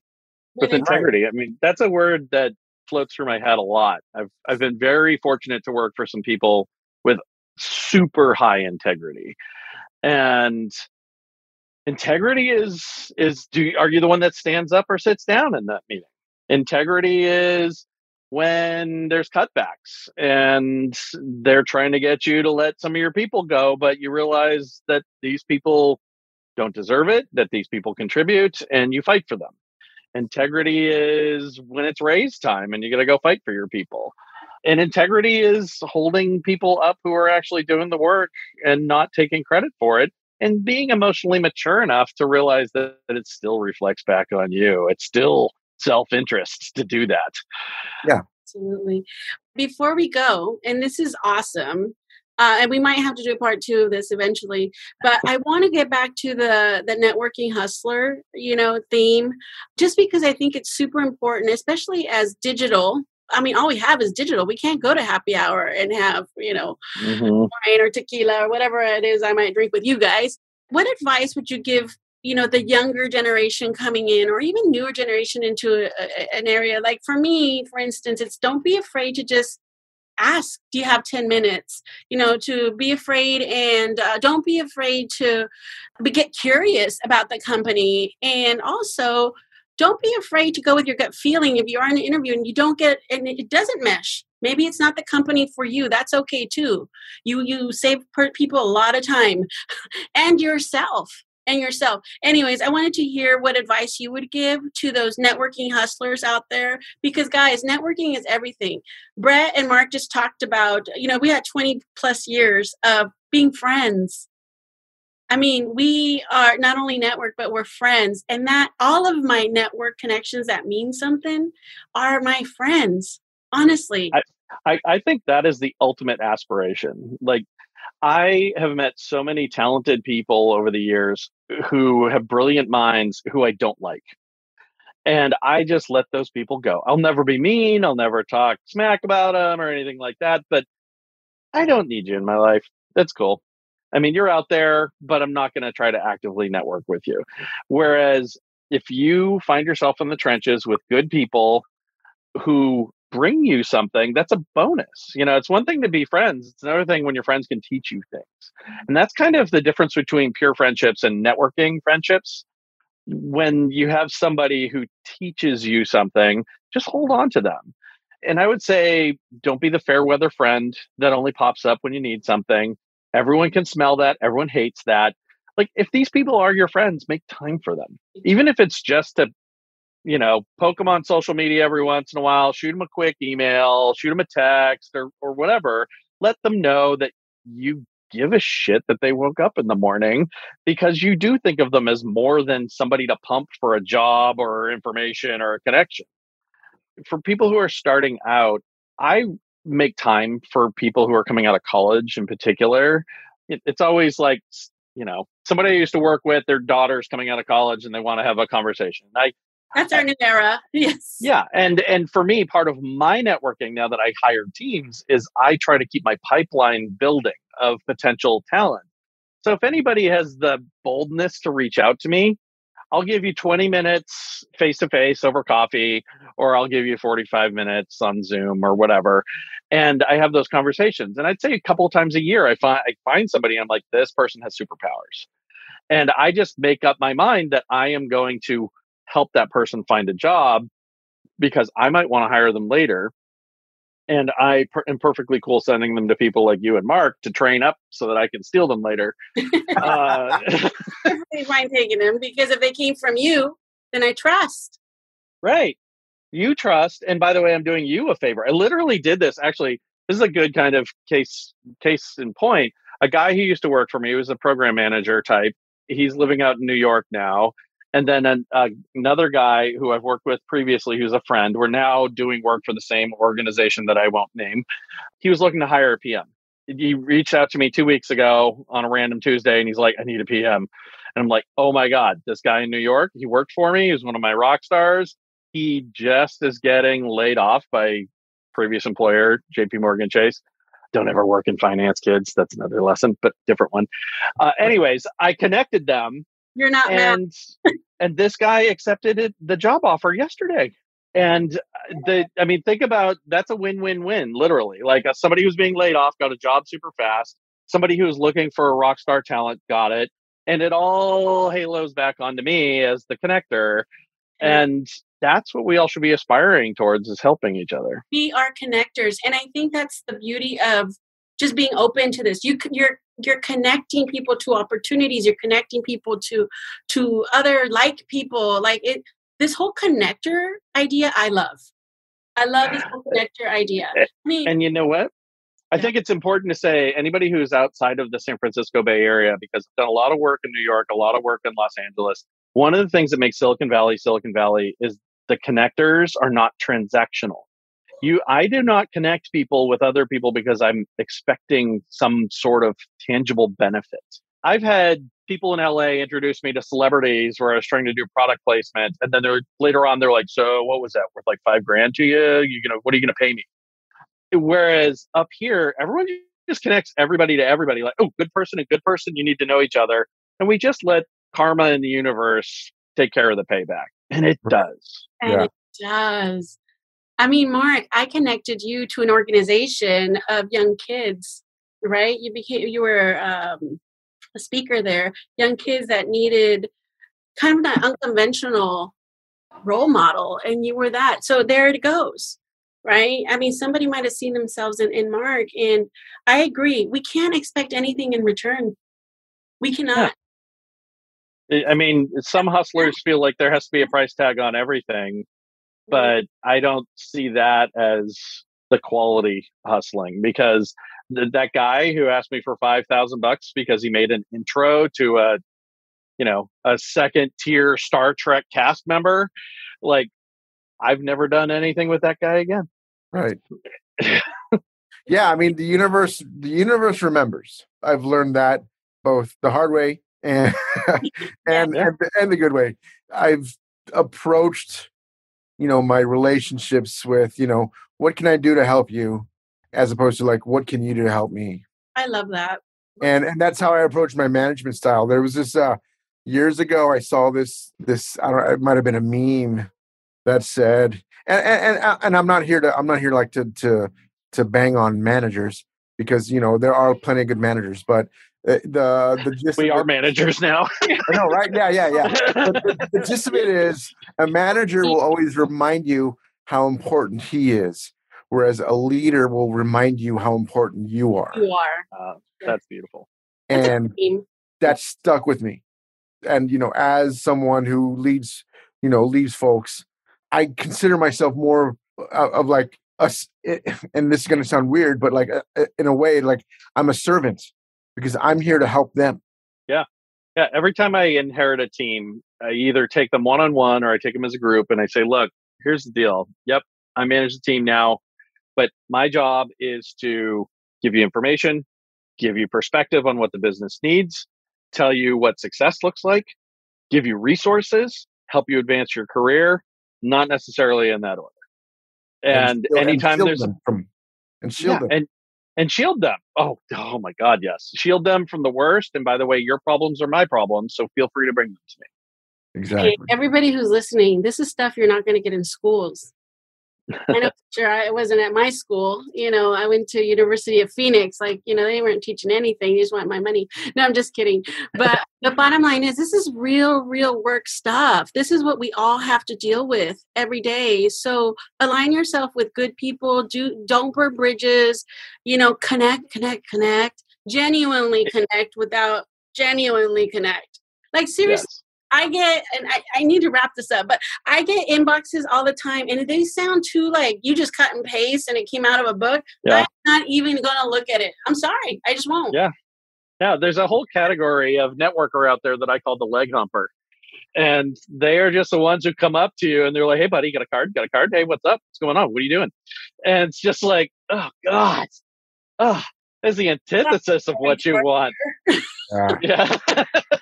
With integrity. I mean, that's a word that floats through my head a lot. I've I've been very fortunate to work for some people with super high integrity. And integrity is is do are you the one that stands up or sits down in that meeting? Integrity is when there's cutbacks and they're trying to get you to let some of your people go, but you realize that these people don't deserve it, that these people contribute, and you fight for them. Integrity is when it's raise time and you got to go fight for your people. And integrity is holding people up who are actually doing the work and not taking credit for it and being emotionally mature enough to realize that, that it still reflects back on you. It's still self interest to do that. Yeah. Absolutely. Before we go, and this is awesome, uh, and we might have to do a part two of this eventually but i want to get back to the the networking hustler you know theme just because i think it's super important especially as digital I mean, all we have is digital. We can't go to happy hour and have, you know, mm-hmm. wine or tequila or whatever it is I might drink with you guys. What advice would you give, you know, the younger generation coming in or even newer generation into a, a, an area? Like for me, for instance, it's don't be afraid to just ask do you have 10 minutes? You know to be afraid and uh, don't be afraid to get curious about the company. And also don't be afraid to go with your gut feeling if you are in an interview and you don't get and it doesn't mesh. Maybe it's not the company for you. That's okay too. You you save people a lot of time <laughs> and yourself and yourself. Anyways, I wanted to hear what advice you would give to those networking hustlers out there because, guys, networking is everything. Brett and Mark just talked about, you know, we had 20 plus years of being friends. I mean, we are not only network, but we're friends. And that all of my network connections that mean something are my friends, honestly. I, I, I think that is the ultimate aspiration. Like, I have met so many talented people over the years who have brilliant minds who I don't like. And I just let those people go. I'll never be mean. I'll never talk smack about them or anything like that. But I don't need you in my life. That's cool. I mean, you're out there, but I'm not going to try to actively network with you. Whereas if you find yourself in the trenches with good people who bring you something, that's a bonus. You know, it's one thing to be friends, it's another thing when your friends can teach you things. And that's kind of the difference between pure friendships and networking friendships. When you have somebody who teaches you something, just hold on to them. And I would say, don't be the fair weather friend that only pops up when you need something. Everyone can smell that, everyone hates that. like if these people are your friends make time for them even if it's just to you know poke them on social media every once in a while shoot them a quick email shoot them a text or, or whatever. Let them know that you give a shit that they woke up in the morning because you do think of them as more than somebody to pump for a job or information or a connection. For people who are starting out i make time for people who are coming out of college in particular. It, it's always like you know somebody I used to work with their daughter's coming out of college and they want to have a conversation. I that's our new era <laughs> yes yeah and and for me part of my networking now that i hire teams is i try to keep my pipeline building of potential talent so if anybody has the boldness to reach out to me I'll give you 20 minutes face to face over coffee, or I'll give you 45 minutes on Zoom or whatever. And I have those conversations. And I'd say a couple of times a year, I find I find somebody, I'm like, this person has superpowers. And I just make up my mind that I am going to help that person find a job because I might want to hire them later and I per- am perfectly cool sending them to people like you and Mark to train up so that I can steal them later. uh, <laughs> <laughs> perfectly fine taking them because if they came from you, then I trust. Right, you trust. And by the way, I'm doing you a favor. I literally did this. Actually, this is a good kind of case case in point. A guy who used to work for me was a program manager type. He's living out in New York now and then an, uh, another guy who I've worked with previously, who's a friend. We're now doing work for the same organization that I won't name. He was looking to hire a PM. He reached out to me two weeks ago on a random Tuesday, and he's like, "I need a PM." And I'm like, "Oh my god, this guy in New York, he worked for me. He's one of my rock stars. He just is getting laid off by previous employer, J.P. Morgan Chase." Don't ever work in finance, kids. That's another lesson, but different one. Uh, anyways, I connected them you're not and and this guy accepted it, the job offer yesterday. And uh, the I mean, think about that's a win-win-win, literally. Like uh, somebody who's being laid off got a job super fast. Somebody who's looking for a rock star talent got it, and it all halos back onto me as the connector. And that's what we all should be aspiring towards is helping each other. We are connectors, and I think that's the beauty of just being open to this. You you're you're connecting people to opportunities. You're connecting people to to other like people. Like it this whole connector idea i love. I love this whole connector idea. <laughs> I mean, and you know what? I think it's important to say anybody who's outside of the San Francisco Bay Area, because I've done a lot of work in New York, a lot of work in Los Angeles. One of the things that makes Silicon Valley Silicon Valley is the connectors are not transactional you i do not connect people with other people because i'm expecting some sort of tangible benefit. I've had people in la introduce me to celebrities where i was trying to do product placement and then they're later on they're like so what was that worth like five grand to you? You gonna what are you gonna pay me? Whereas up here everyone just connects everybody to everybody like oh good person and good person you need to know each other and we just let karma in the universe take care of the payback and it does. And yeah. it does I mean, Mark, I connected you to an organization of young kids, right? You became you were um, a speaker there, young kids that needed kind of that unconventional role model, and you were that. So there it goes, right? I mean, somebody might have seen themselves in, in Mark, and I agree. We can't expect anything in return. We cannot. Yeah. I mean, some hustlers feel like there has to be a price tag on everything Mm. but I don't see that as the quality hustling because th- that guy who asked me for 5000 bucks because he made an intro to a you know a second tier Star Trek cast member like I've never done anything with that guy again. Right. <laughs> Yeah i mean the universe the universe remembers. I've learned that both the hard way and <laughs> and, and and the good way. I've approached you know my relationships with you know what can i do to help you? as opposed to like what can you do to help me? I love that. And and that's how i approach my management style. There was this uh years ago i saw this this i don't it might have been a meme that said and and and, uh, and i'm not here to i'm not here like to to to bang on managers because you know there are plenty of good managers but the the gist we are managers now. <laughs> I know, right? Yeah, yeah, yeah. The, the, <laughs> gist of it is a manager will always remind you how important he is, whereas a leader will remind you how important you are. You are. Uh, that's beautiful. And that stuck with me. And, you know, as someone who leads, you know, leads folks, I consider myself more of, of like us, and this is going to sound weird, but like uh, in a way, like I'm a servant because I'm here to help them. Yeah. Yeah. Every time I inherit a team, I either take them one on one or I take them as a group and I say, look, here's the deal. Yep. I manage the team now, but my job is to give you information, give you perspective on what the business needs, tell you what success looks like, give you resources, help you advance your career, not necessarily in that order. And, and anytime and there's from, and shield yeah, them. And, and shield them. Oh, oh my God, yes. Shield them from the worst. And by the way, your problems are my problems. So feel free to bring them to me. Exactly. Hey, everybody who's listening, this is stuff you're not going to get in schools. I know <laughs> sure I wasn't at my school. You know, I went to University of Phoenix. Like, you know, they weren't teaching anything. They just want my money. <laughs> No, I'm just kidding. But <laughs> the bottom line is this is real, real work stuff. This is what we all have to deal with every day. So align yourself with good people. Do don't burn bridges. You know, connect, connect, connect. Genuinely connect without genuinely connect. Like seriously. I get, and I, I need to wrap this up, but I get inboxes all the time, and they sound too like you just cut and paste and it came out of a book. Yeah. I'm not even going to look at it. I'm sorry, I just won't. Yeah, yeah. There's a whole category of networker out there that I call the leg humper, and they are just the ones who come up to you and they're like, "Hey, buddy, you got a card? Got a card? Hey, what's up? What's going on? What are you doing?" And it's just like, "Oh God, oh, is the antithesis of what you want." <laughs> Uh, <laughs> yeah.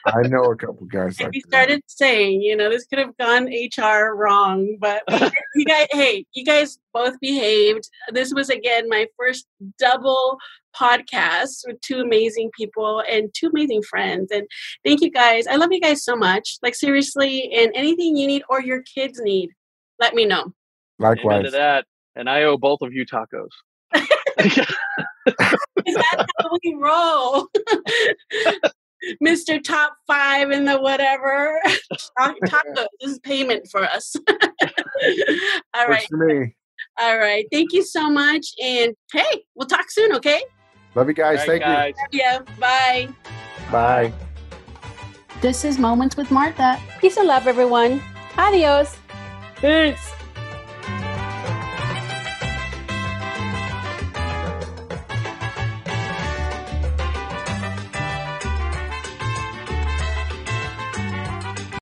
I know a couple guys. Like started saying, you know, this could have gone HR wrong, but <laughs> you guys, hey, you guys both behaved. This was again my first double podcast with two amazing people and two amazing friends. And thank you guys. I love you guys so much. Like seriously, and anything you need or your kids need, let me know. Likewise. Into that, and I owe both of you tacos. <laughs> <laughs> Is that how we roll? <laughs> Mr. Top Five in the whatever. <laughs> Tacos. This is payment for us. All right. For me. All right. Thank you so much. And hey, we'll talk soon, okay? Love you guys. Right, Thank guys. you. Yeah. Bye. Bye. This is Moments with Martha. Peace and love, everyone. Adios. Peace.